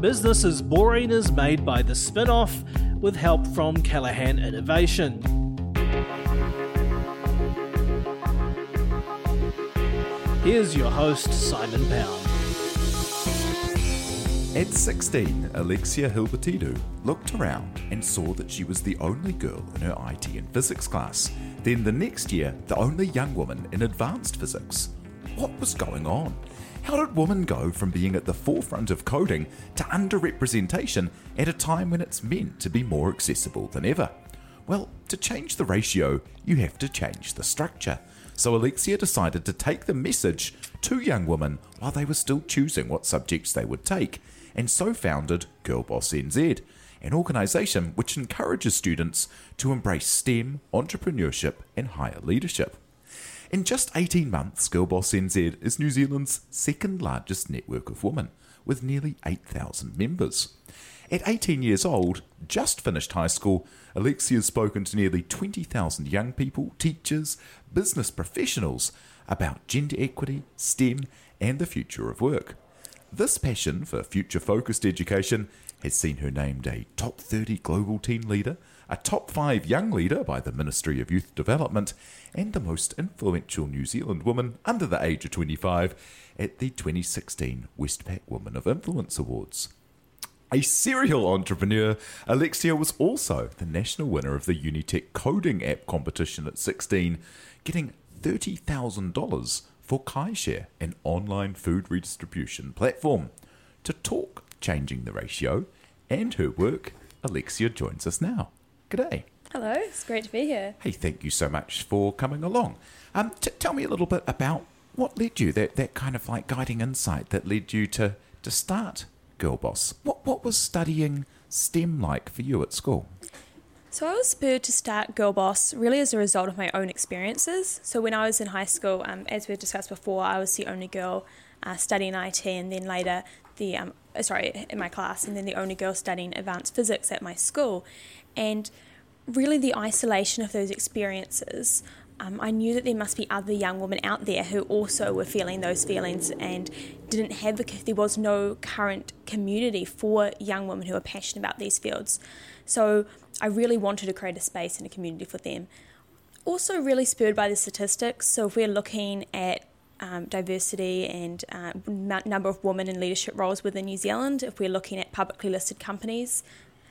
Business is Boring is made by the Spinoff with help from Callaghan Innovation. Here's your host, Simon Pound. At 16, Alexia Hilbertidou looked around and saw that she was the only girl in her IT and physics class. Then the next year, the only young woman in advanced physics. What was going on? How did women go from being at the forefront of coding to underrepresentation at a time when it's meant to be more accessible than ever? Well, to change the ratio, you have to change the structure. So Alexia decided to take the message to young women while they were still choosing what subjects they would take, and so founded Girlboss NZ, an organisation which encourages students to embrace STEM, entrepreneurship, and higher leadership. In just 18 months, Girlboss NZ is New Zealand's second largest network of women, with nearly 8,000 members. At 18 years old, just finished high school, Alexia has spoken to nearly 20,000 young people, teachers, business professionals about gender equity, STEM, and the future of work. This passion for future focused education has seen her named a top 30 global teen leader, a top 5 young leader by the Ministry of Youth Development, and the most influential New Zealand woman under the age of 25 at the 2016 Westpac Woman of Influence Awards. A serial entrepreneur, Alexia was also the national winner of the Unitec coding app competition at 16, getting $30,000 for KaiShare, an online food redistribution platform. To talk changing the ratio and her work, Alexia joins us now. G'day. Hello, it's great to be here. Hey, thank you so much for coming along. Um, t- tell me a little bit about what led you, that, that kind of like guiding insight that led you to, to start Girl Boss. What, what was studying STEM like for you at school? So I was spurred to start Girlboss really as a result of my own experiences. So when I was in high school, um, as we discussed before, I was the only girl uh, studying IT, and then later the um, sorry in my class, and then the only girl studying advanced physics at my school, and really the isolation of those experiences. Um, I knew that there must be other young women out there who also were feeling those feelings and didn't have the, there was no current community for young women who are passionate about these fields. So I really wanted to create a space and a community for them. Also, really spurred by the statistics. So, if we're looking at um, diversity and uh, number of women in leadership roles within New Zealand, if we're looking at publicly listed companies,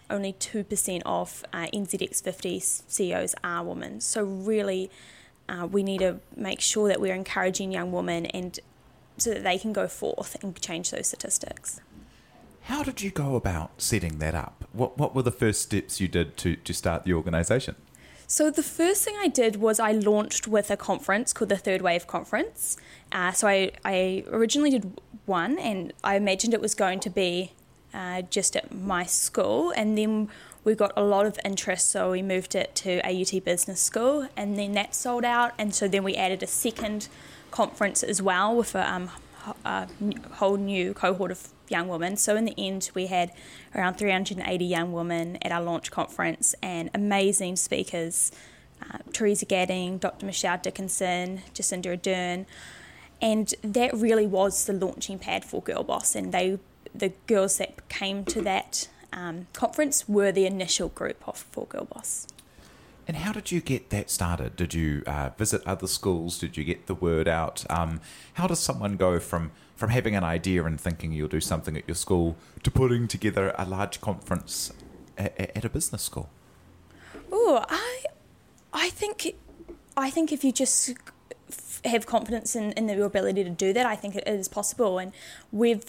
only 2% of uh, NZX 50 CEOs are women. So, really, uh, we need to make sure that we're encouraging young women and so that they can go forth and change those statistics. How did you go about setting that up? What what were the first steps you did to, to start the organisation? So the first thing I did was I launched with a conference called the Third Wave Conference. Uh, so I, I originally did one, and I imagined it was going to be uh, just at my school, and then we got a lot of interest, so we moved it to AUT Business School, and then that sold out, and so then we added a second conference as well with a, um, a whole new cohort of young women. So in the end, we had around 380 young women at our launch conference and amazing speakers. Uh, Theresa Gattung, Dr. Michelle Dickinson, Jacinda Ardern, and that really was the launching pad for Girl Boss, And they, the girls that came to that um, conference, were the initial group of for Girlboss. And how did you get that started? Did you uh, visit other schools? Did you get the word out? Um, how does someone go from from having an idea and thinking you'll do something at your school to putting together a large conference at, at a business school? Oh, I, I think, I think if you just have confidence in, in your ability to do that, I think it is possible. And we've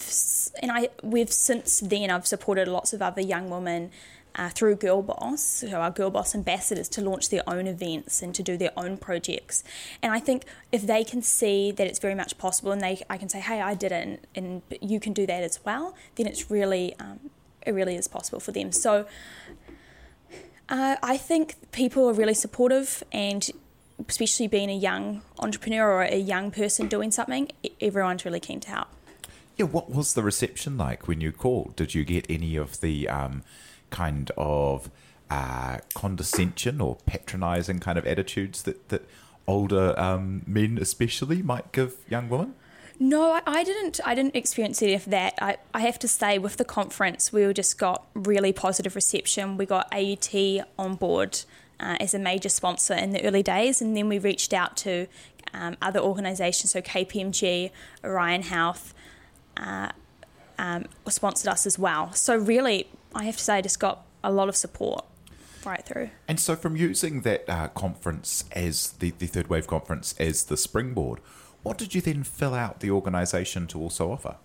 and I we've since then I've supported lots of other young women uh, through Girl Boss, who are Girl Boss ambassadors, to launch their own events and to do their own projects. And I think if they can see that it's very much possible, and they I can say, hey, I did it, and, and you can do that as well, then it's really um, it really is possible for them. So. Uh, I think people are really supportive, and especially being a young entrepreneur or a young person doing something, everyone's really keen to help. Yeah, what was the reception like when you called? Did you get any of the um, kind of uh, condescension or patronising kind of attitudes that, that older um, men, especially, might give young women? No, I, I, didn't. I didn't experience any of that. I, I have to say, with the conference, we just got really positive reception. We got AUT on board uh, as a major sponsor in the early days, and then we reached out to um, other organisations, so KPMG, Orion Health, uh, um, sponsored us as well. So really, I have to say, I just got a lot of support right through. And so, from using that uh, conference as the, the third wave conference as the springboard, what did you then fill out the organisation to also offer?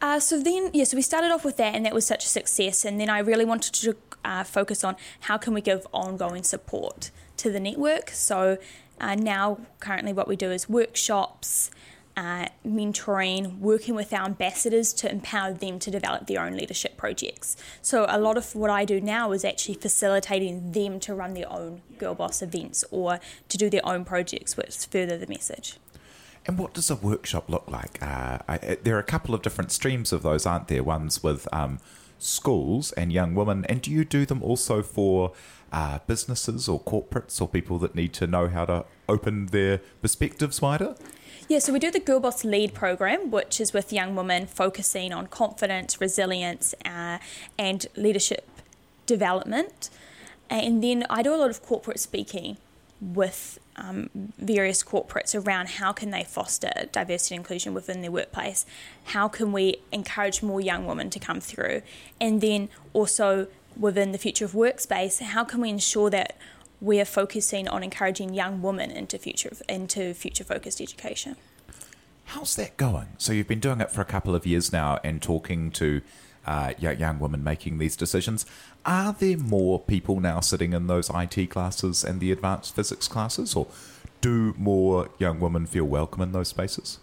Uh, so then, yeah, so we started off with that, and that was such a success. And then I really wanted to uh, focus on how can we give ongoing support to the network. So uh, now, currently, what we do is workshops, uh, mentoring, working with our ambassadors to empower them to develop their own leadership projects. So a lot of what I do now is actually facilitating them to run their own Girl Boss events or to do their own projects, which further the message. And what does a workshop look like? Uh, I, there are a couple of different streams of those, aren't there? Ones with um, schools and young women. And do you do them also for uh, businesses or corporates or people that need to know how to open their perspectives wider? Yeah, so we do the Girl Boss Lead program, which is with young women focusing on confidence, resilience, uh, and leadership development. And then I do a lot of corporate speaking with um, various corporates around how can they foster diversity and inclusion within their workplace? How can we encourage more young women to come through? And then also within the future of workspace how can we ensure that we are focusing on encouraging young women into future into future focused education? How's that going? So you've been doing it for a couple of years now and talking to uh, young women making these decisions. Are there more people now sitting in those IT classes and the advanced physics classes, or do more young women feel welcome in those spaces?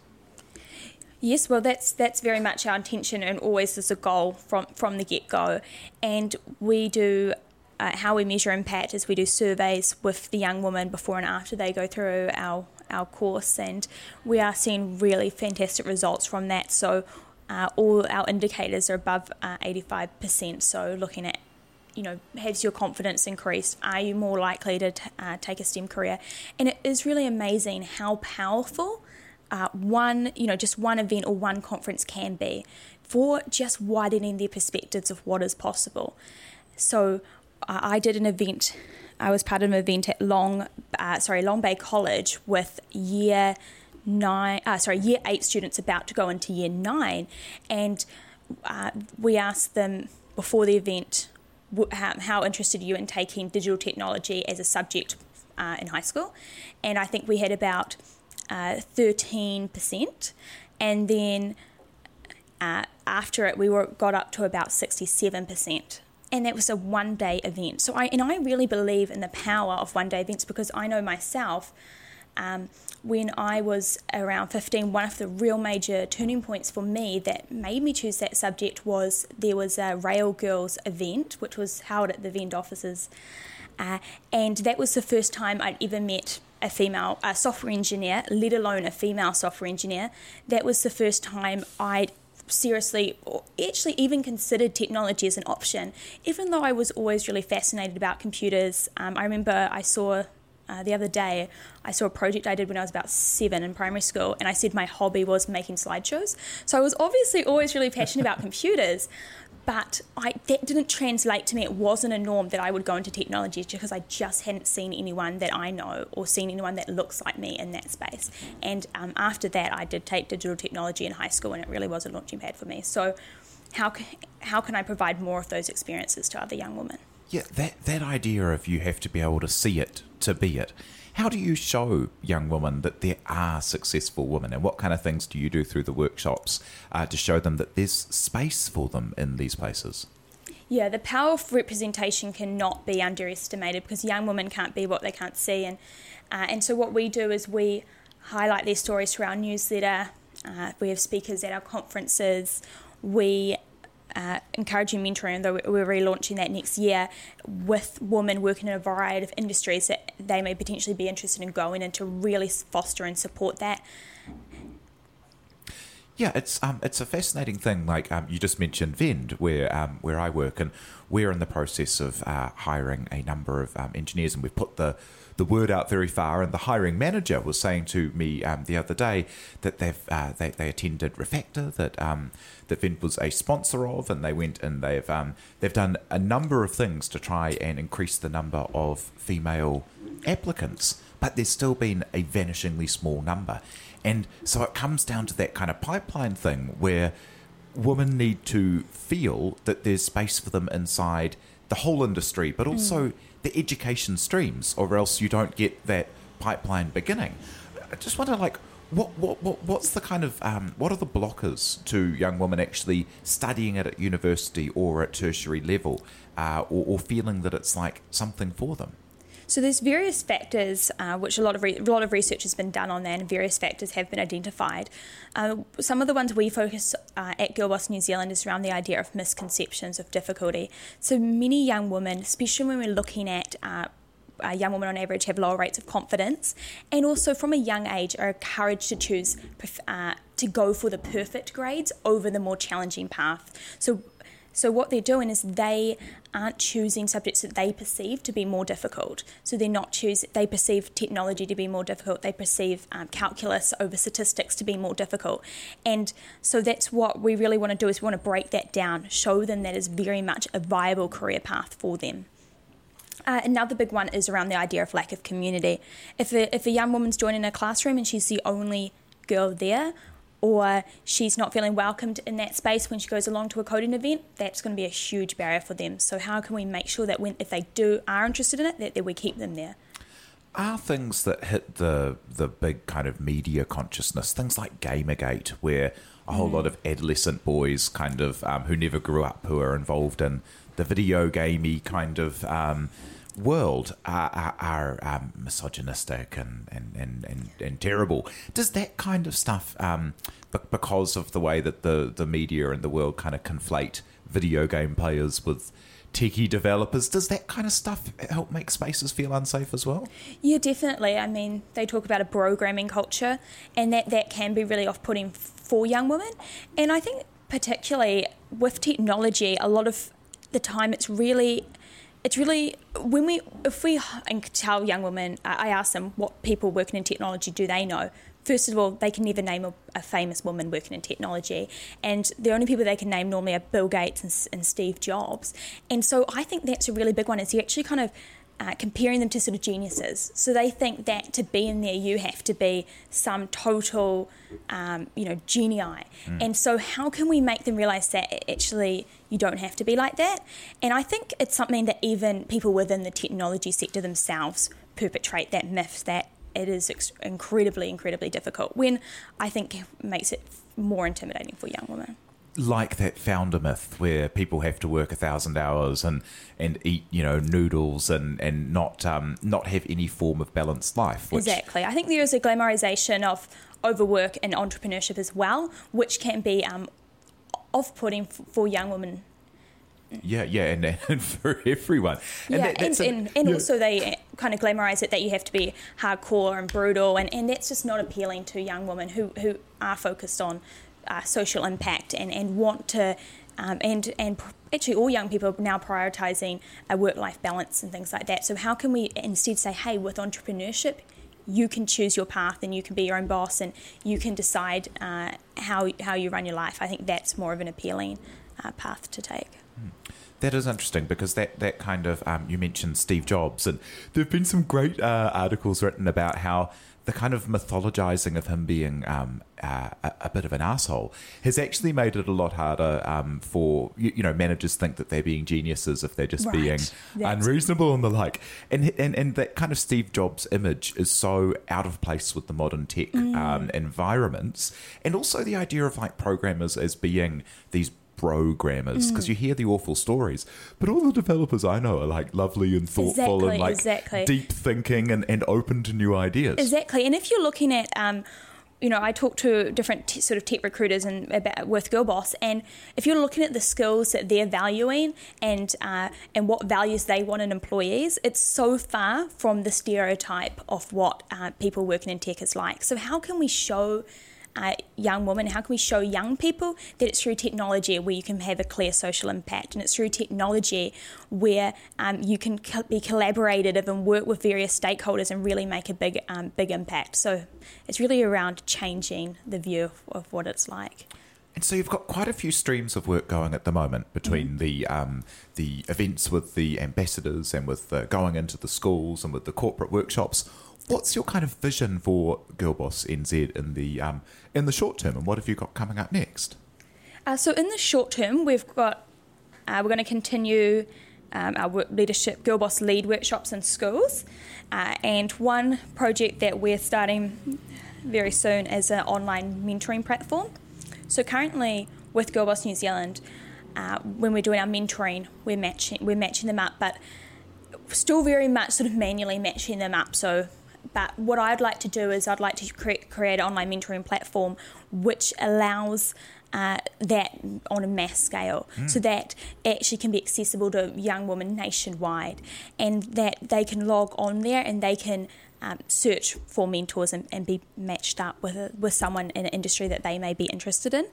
Yes, well, that's that's very much our intention, and always is a goal from from the get go. And we do uh, how we measure impact is we do surveys with the young women before and after they go through our our course, and we are seeing really fantastic results from that. So uh, all our indicators are above uh, 85%. So looking at you know, has your confidence increased? Are you more likely to t- uh, take a STEM career? And it is really amazing how powerful uh, one, you know, just one event or one conference can be for just widening their perspectives of what is possible. So uh, I did an event. I was part of an event at Long, uh, sorry, Long Bay College with year nine, uh, sorry, year eight students about to go into year nine, and uh, we asked them before the event how, interested are you in taking digital technology as a subject uh, in high school, and I think we had about uh, thirteen percent, and then uh, after it we were got up to about sixty seven percent. And that was a one day event. So I and I really believe in the power of one day events because I know myself um, when I was around 15, one of the real major turning points for me that made me choose that subject was there was a Rails Girls event, which was held at the Vend offices. Uh, and that was the first time I'd ever met a female a software engineer, let alone a female software engineer. That was the first time I'd seriously or actually even considered technology as an option even though i was always really fascinated about computers um, i remember i saw uh, the other day, I saw a project I did when I was about seven in primary school, and I said my hobby was making slideshows. So I was obviously always really passionate about computers, but I, that didn't translate to me. It wasn't a norm that I would go into technology because I just hadn't seen anyone that I know or seen anyone that looks like me in that space. And um, after that, I did take digital technology in high school, and it really was a launching pad for me. So, how how can I provide more of those experiences to other young women? Yeah, that that idea of you have to be able to see it to be it. How do you show young women that there are successful women, and what kind of things do you do through the workshops uh, to show them that there's space for them in these places? Yeah, the power of representation cannot be underestimated because young women can't be what they can't see, and uh, and so what we do is we highlight their stories through our newsletter. Uh, we have speakers at our conferences. We uh, encouraging mentoring, though we're relaunching that next year with women working in a variety of industries that they may potentially be interested in going and to really foster and support that. Yeah, it's um, it's a fascinating thing. Like um, you just mentioned, Vend, where um, where I work, and we're in the process of uh, hiring a number of um, engineers, and we've put the the word out very far. And the hiring manager was saying to me um, the other day that they've uh, they, they attended Refactor, that um, that Vend was a sponsor of, and they went and they've um, they've done a number of things to try and increase the number of female applicants, but there's still been a vanishingly small number, and so it comes down to that kind of pipeline thing where women need to feel that there's space for them inside the whole industry, but also. Mm the education streams, or else you don't get that pipeline beginning. I just wonder, like, what, what, what what's the kind of um, what are the blockers to young women actually studying it at university or at tertiary level, uh, or, or feeling that it's like something for them? So there's various factors, uh, which a lot of re- a lot of research has been done on that, and various factors have been identified. Uh, some of the ones we focus uh, at Girlboss New Zealand is around the idea of misconceptions of difficulty. So many young women, especially when we're looking at uh, young women on average have lower rates of confidence, and also from a young age are encouraged to choose uh, to go for the perfect grades over the more challenging path. So so what they're doing is they aren't choosing subjects that they perceive to be more difficult. So they're not choosing. They perceive technology to be more difficult. They perceive um, calculus over statistics to be more difficult. And so that's what we really want to do is we want to break that down, show them that is very much a viable career path for them. Uh, another big one is around the idea of lack of community. If a, if a young woman's joining a classroom and she's the only girl there, or she's not feeling welcomed in that space when she goes along to a coding event, that's going to be a huge barrier for them. So how can we make sure that when if they do are interested in it, that, that we keep them there? Are things that hit the the big kind of media consciousness things like Gamergate, where a whole mm. lot of adolescent boys, kind of um, who never grew up, who are involved in the video gamey kind of um, world are, are, are um, misogynistic and, and, and, and, and, terrible. Does that kind of stuff, um, because of the way that the, the media and the world kind of conflate video game players with techie developers, does that kind of stuff help make spaces feel unsafe as well? Yeah, definitely. I mean, they talk about a programming culture, and that, that can be really off putting for young women. And I think, particularly with technology, a lot of the time it's really it's really when we if we tell young women i ask them what people working in technology do they know? First of all they can never name a, a famous woman working in technology and the only people they can name normally are bill gates and, and steve jobs. And so i think that's a really big one is you actually kind of uh, comparing them to sort of geniuses. So they think that to be in there, you have to be some total, um, you know, genii. Mm. And so, how can we make them realize that actually you don't have to be like that? And I think it's something that even people within the technology sector themselves perpetrate that myth that it is ex- incredibly, incredibly difficult. When I think makes it more intimidating for young women like that founder myth where people have to work a thousand hours and and eat you know noodles and and not um not have any form of balanced life. Which... Exactly, I think there is a glamorization of overwork and entrepreneurship as well, which can be um, off-putting for young women. Yeah, yeah, and, and for everyone. And yeah, that, and, a, and, and yeah. also they kind of glamorize it that you have to be hardcore and brutal, and, and that's just not appealing to young women who, who are focused on uh, social impact and, and want to um, and and actually all young people are now prioritizing a work life balance and things like that. So how can we instead say, hey, with entrepreneurship, you can choose your path and you can be your own boss and you can decide uh, how how you run your life. I think that's more of an appealing uh, path to take. That is interesting because that, that kind of, um, you mentioned Steve Jobs, and there have been some great uh, articles written about how the kind of mythologizing of him being um, uh, a, a, bit of an asshole has actually made it a lot harder um, for you, you, know managers think that they're being geniuses if they're just right. being That's unreasonable and the like and, and and that kind of Steve Jobs image is so out of place with the modern tech mm. um, environments and also the idea of like programmers as being these programmers because mm. you hear the awful stories, but all the developers I know are like lovely and thoughtful exactly, and like exactly. deep thinking and, and open to new ideas. Exactly. And if you're looking at, um, you know, I talk to different t- sort of tech recruiters and about, with Girlboss, and if you're looking at the skills that they're valuing and uh, and what values they want in employees, it's so far from the stereotype of what uh, people working in tech is like. So how can we show uh, young women? How can we show young people that it's through technology where you can have a clear social impact, and it's through technology where um, you can co- be collaborative and work with various stakeholders and really make a big, um, big impact. So it's really around changing the view of, of what it's like. And so you've got quite a few streams of work going at the moment between mm-hmm. the um, the events with the ambassadors and with the going into the schools and with the corporate workshops. What's your kind of vision for Girlboss NZ in the um, in the short term, and what have you got coming up next? Uh, so in the short term, we've got uh, we're going to continue um, our leadership Girlboss lead workshops in schools, uh, and one project that we're starting very soon is an online mentoring platform. So currently with Girlboss New Zealand, uh, when we're doing our mentoring, we're matching we're matching them up, but still very much sort of manually matching them up. So but what I'd like to do is I'd like to create, create an online mentoring platform which allows uh, that on a mass scale mm. so that it actually can be accessible to young women nationwide and that they can log on there and they can um, search for mentors and, and be matched up with a, with someone in an industry that they may be interested in.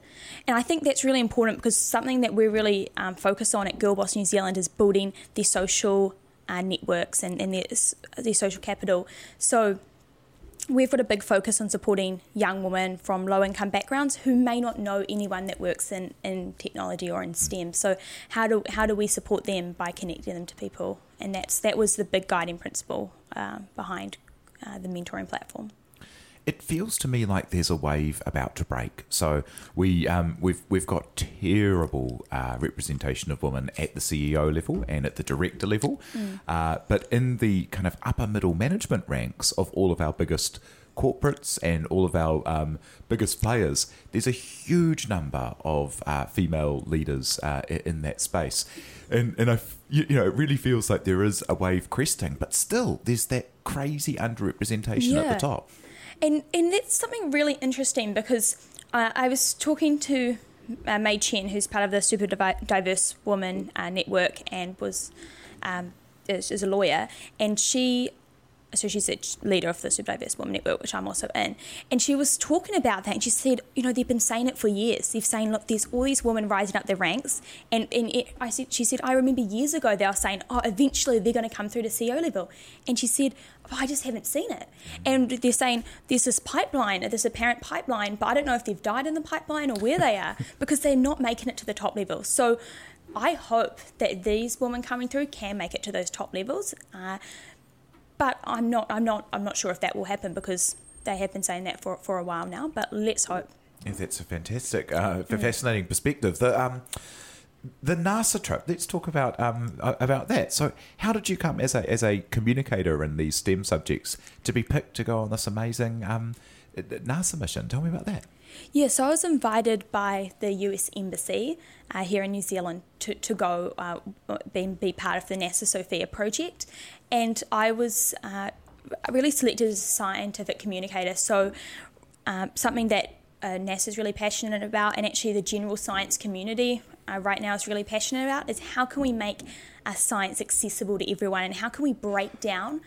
And I think that's really important because something that we're really um, focused on at Girlboss New Zealand is building the social uh, networks and, and their, their social capital. So we've got a big focus on supporting young women from low income backgrounds who may not know anyone that works in, in technology or in STEM. So how do how do we support them by connecting them to people? And that's that was the big guiding principle uh, behind uh, the mentoring platform it feels to me like there's a wave about to break. So we um, we've we've got terrible uh, representation of women at the CEO level and at the director level, mm. uh, but in the kind of upper middle management ranks of all of our biggest corporates and all of our um, biggest players, there's a huge number of uh, female leaders uh, in that space, and and I you, know it really feels like there is a wave cresting, but still there's that crazy underrepresentation yeah. at the top. And and that's something really interesting because uh, I was talking to uh, Mai Chen, who's part of the Super Diverse Woman uh, Network and was um, is, is, a lawyer, and she so she's a leader of the Super Diverse Women Network, which I'm also in. And she was talking about that, and she said, you know, they've been saying it for years. They've saying, look, there's all these women rising up their ranks, and and it, I said, she said, I remember years ago they were saying, oh, eventually they're going to come through to CEO level, and she said, oh, I just haven't seen it. And they're saying there's this pipeline, this apparent pipeline, but I don't know if they've died in the pipeline or where they are because they're not making it to the top level. So. I hope that these women coming through can make it to those top levels. Uh, but I'm not, I'm not, I'm not sure if that will happen because they have been saying that for for a while now. But let's hope. Yeah, that's a fantastic, uh, mm. fascinating perspective. The um, the NASA trip. Let's talk about um about that. So, how did you come as a as a communicator in these STEM subjects to be picked to go on this amazing um NASA mission? Tell me about that. Yeah, so I was invited by the US Embassy uh, here in New Zealand to, to go uh, be, be part of the NASA SOFIA project. And I was uh, really selected as a scientific communicator. So, um, something that uh, NASA is really passionate about, and actually the general science community uh, right now is really passionate about, is how can we make uh, science accessible to everyone, and how can we break down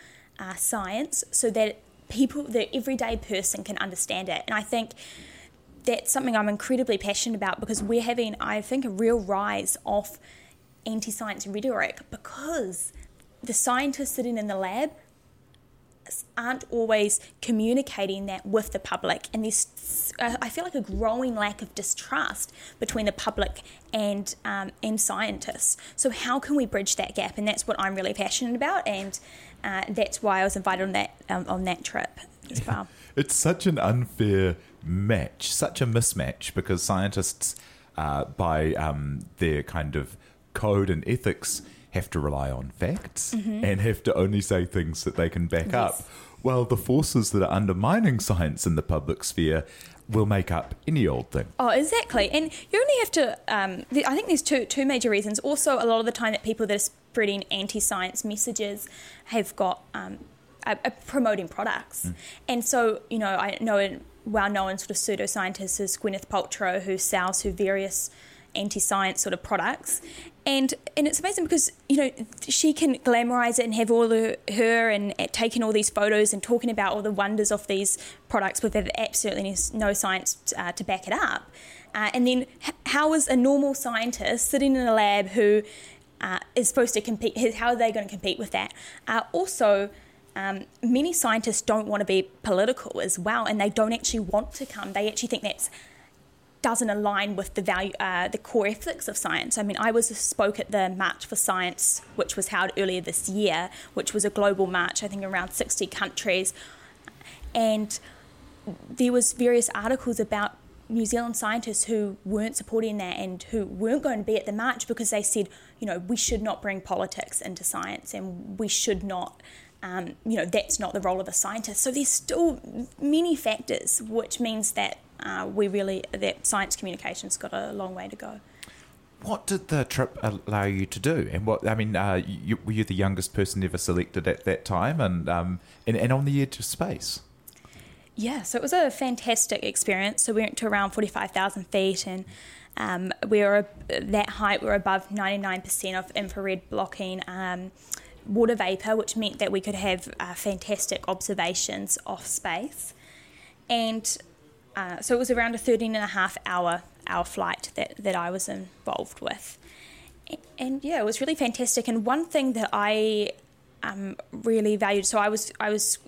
science so that people, the everyday person, can understand it. And I think that's something I'm incredibly passionate about because we're having, I think, a real rise of anti science rhetoric because the scientists sitting in the lab aren't always communicating that with the public, and there's I feel like a growing lack of distrust between the public and um, and scientists. So how can we bridge that gap? And that's what I'm really passionate about, and uh, that's why I was invited on that um, on that trip as well. It's such an unfair match, such a mismatch, because scientists, uh, by um, their kind of code and ethics, have to rely on facts mm-hmm. and have to only say things that they can back yes. up. Well, the forces that are undermining science in the public sphere will make up any old thing. Oh, exactly. And you only have to. Um, I think there's two two major reasons. Also, a lot of the time that people that are spreading anti-science messages have got um, are, are promoting products, mm. and so you know I know a well-known sort of pseudoscientist is Gwyneth Paltrow, who sells her various anti-science sort of products and and it's amazing because you know she can glamorize it and have all the, her and taking all these photos and talking about all the wonders of these products with absolutely no science uh, to back it up. Uh, and then how is a normal scientist sitting in a lab who uh, is supposed to compete how are they going to compete with that? Uh, also um, many scientists don't want to be political as well and they don't actually want to come. They actually think that's doesn't align with the value, uh, the core ethics of science. I mean, I was spoke at the March for Science, which was held earlier this year, which was a global march, I think around 60 countries, and there was various articles about New Zealand scientists who weren't supporting that and who weren't going to be at the march because they said, you know, we should not bring politics into science and we should not. Um, you know, that's not the role of a scientist. So there's still many factors, which means that uh, we really that science communication's got a long way to go. What did the trip allow you to do? And what I mean, uh, you, were you the youngest person ever selected at that time, and um, and, and on the edge of space? Yeah, so it was a fantastic experience. So we went to around forty five thousand feet, and um, we were at that height. We were above ninety nine percent of infrared blocking. Um, water vapor, which meant that we could have uh, fantastic observations off space. And uh, so it was around a 13 and a half hour hour flight that, that I was involved with. And yeah, it was really fantastic. And one thing that I um, really valued, so I was I was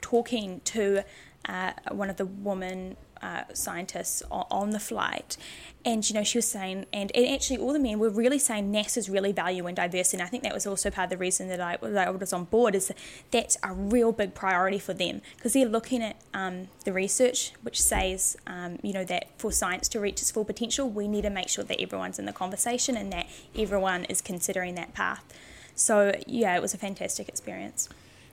talking to uh, one of the women uh, scientists on, on, the flight, and you know she was saying, and, and actually all the men were really saying NASA's really valuing diversity, and I think that was also part of the reason that I, that I was on board is that that's a real big priority for them because they're looking at um, the research which says um, you know that for science to reach its full potential, we need to make sure that everyone's in the conversation and that everyone is considering that path. So yeah, it was a fantastic experience.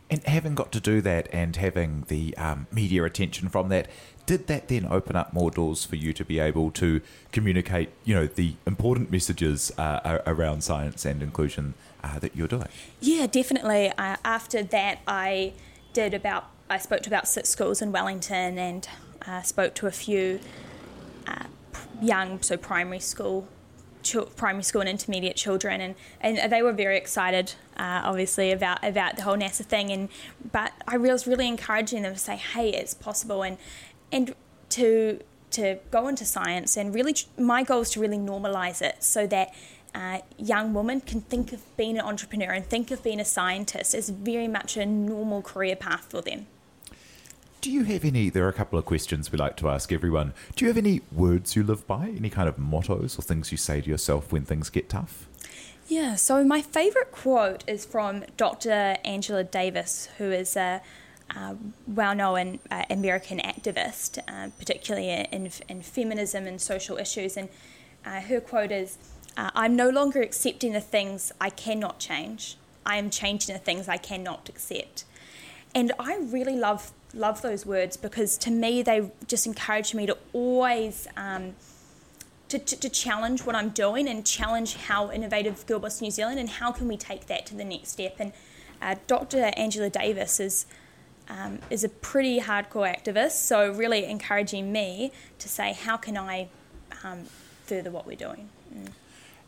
And having got to do that and having the um, media attention from that, did that then open up more doors for you to be able to communicate, you know, the important messages uh, around science and inclusion uh, that you're doing? Yeah, definitely. Uh, after that, I did about I spoke to about six schools in Wellington and uh, spoke to a few uh, young, so primary school primary school and intermediate children, and, and they were very excited, uh, obviously, about about the whole NASA thing. And but I was really encouraging them to say, "Hey, it's possible," and and to to go into science. And really, my goal is to really normalize it so that. Uh, young women can think of being an entrepreneur and think of being a scientist as very much a normal career path for them. Do you have any? There are a couple of questions we like to ask everyone. Do you have any words you live by? Any kind of mottos or things you say to yourself when things get tough? Yeah, so my favourite quote is from Dr. Angela Davis, who is a, a well known uh, American activist, uh, particularly in, in feminism and social issues. And uh, her quote is uh, I'm no longer accepting the things I cannot change, I am changing the things I cannot accept. And I really love love those words because to me they just encourage me to always um, to, to, to, challenge what I'm doing and challenge how innovative Girlboss New Zealand and how can we take that to the next step. And uh, Dr. Angela Davis is um, is a pretty hardcore activist, so really encouraging me to say how can I um, further what we're doing. Mm.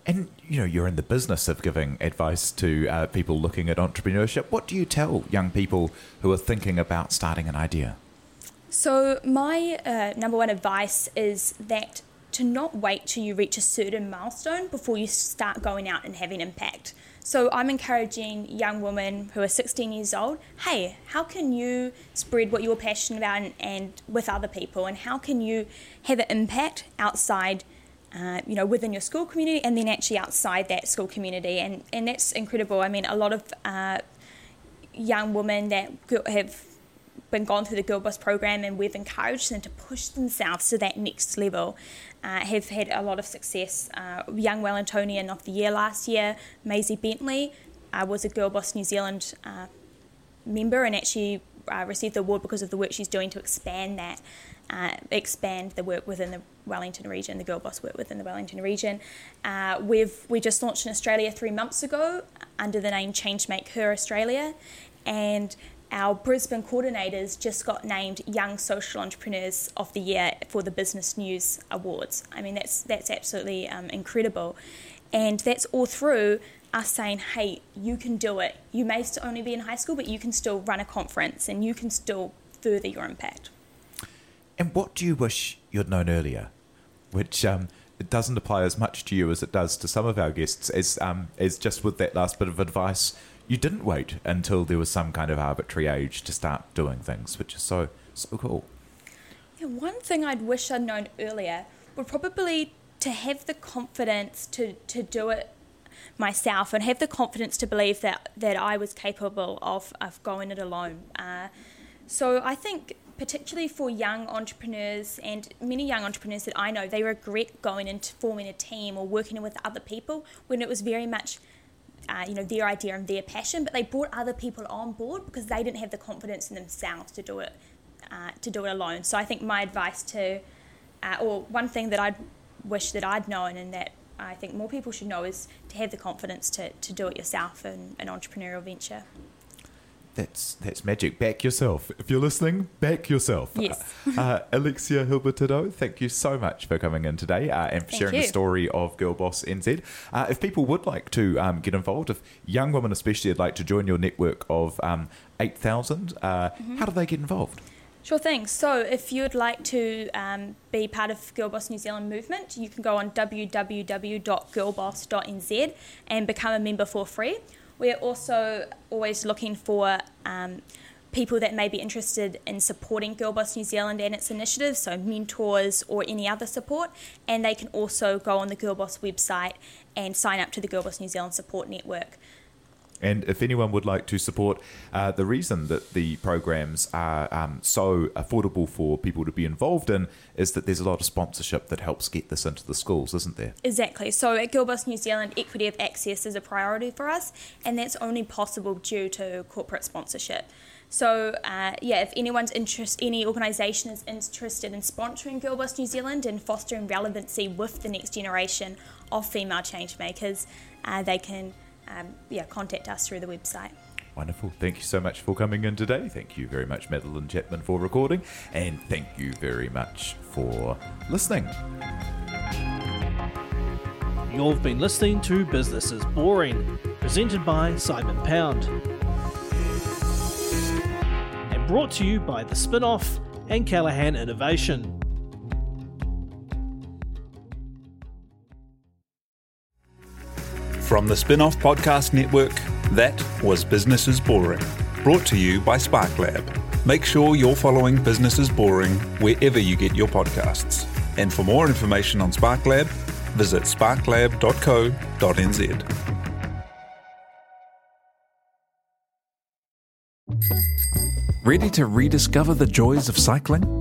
And you know, you're in the business of giving advice to uh, people looking at entrepreneurship. What do you tell young people who are thinking about starting an idea? So, my uh, number one advice is that to not wait till you reach a certain milestone before you start going out and having impact. So I'm encouraging young women who are 16 years old, hey, how can you spread what you're passionate about and, and with other people, and how can you have an impact outside? Uh, you know, within your school community, and then actually outside that school community, and and that's incredible. I mean, a lot of uh, young women that have been gone through the Girl Boss program and we've encouraged them to push themselves to that next level. Uh, have had a lot of success. Uh, young Wellingtonian of the Year last year, Maisie Bentley, uh, was a Girl Boss New Zealand uh, member and actually uh, received the award because of the work she's doing to expand that, uh, expand the work within the Wellington region, the Girl Boss work within the Wellington region. we've we just launched in Australia three months ago under the name Change Make Her Australia, and our Brisbane coordinators just got named Young Social Entrepreneurs of the Year for the Business News Awards. I mean, that's that's absolutely um, incredible, and that's all through us saying, "Hey, you can do it. You may still only be in high school, but you can still run a conference, and you can still further your impact." And what do you wish you'd known earlier, which um, it doesn't apply as much to you as it does to some of our guests, as um, as just with that last bit of advice you didn't wait until there was some kind of arbitrary age to start doing things, which is so so cool. Yeah, one thing I'd wish I'd known earlier would probably to have the confidence to, to do it myself and have the confidence to believe that, that I was capable of, of going it alone. Uh, so I think particularly for young entrepreneurs and many young entrepreneurs that I know, they regret going into forming a team or working with other people when it was very much uh, you know their idea and their passion, but they brought other people on board because they didn't have the confidence in themselves to do it uh, to do it alone. So I think my advice to, uh, or one thing that I'd wish that I'd known and that I think more people should know is to have the confidence to, to do it yourself in an entrepreneurial venture that's that's magic. Back yourself. If you're listening, back yourself. Yes. uh, Alexia Hilbertidou, thank you so much for coming in today uh, and for thank sharing you. the story of Girl Boss NZ. Uh, if people would like to um, get involved, if young women especially would like to join your network of um, 8,000, uh, mm-hmm. how do they get involved? Sure thing. So, if you'd like to um, be part of Girl Boss New Zealand movement, you can go on www.girlboss.nz and become a member for free. We're also always looking for um, people that may be interested in supporting Girl Boss New Zealand and its initiatives, so mentors or any other support. And they can also go on the Girl Boss website and sign up to the Girl Boss New Zealand Support Network. And if anyone would like to support uh, the reason that the programs are um, so affordable for people to be involved in is that there's a lot of sponsorship that helps get this into the schools, isn't there? Exactly. So at Girl Boss New Zealand, equity of access is a priority for us, and that's only possible due to corporate sponsorship. So uh, yeah, if anyone's interest, any organisation is interested in sponsoring Girl Boss New Zealand and fostering relevancy with the next generation of female change makers, uh, they can um, yeah, contact us through the website. Wonderful. Thank you so much for coming in today. Thank you very much, Madeline Chapman, for recording. And thank you very much for listening. You've been listening to Business is Boring, presented by Simon Pound. And brought to you by The Spinoff and Callaghan Innovation. From the Spin Off Podcast Network, that was Business is Boring, brought to you by SparkLab. Make sure you're following Business is Boring wherever you get your podcasts. And for more information on SparkLab, visit sparklab.co.nz. Ready to rediscover the joys of cycling?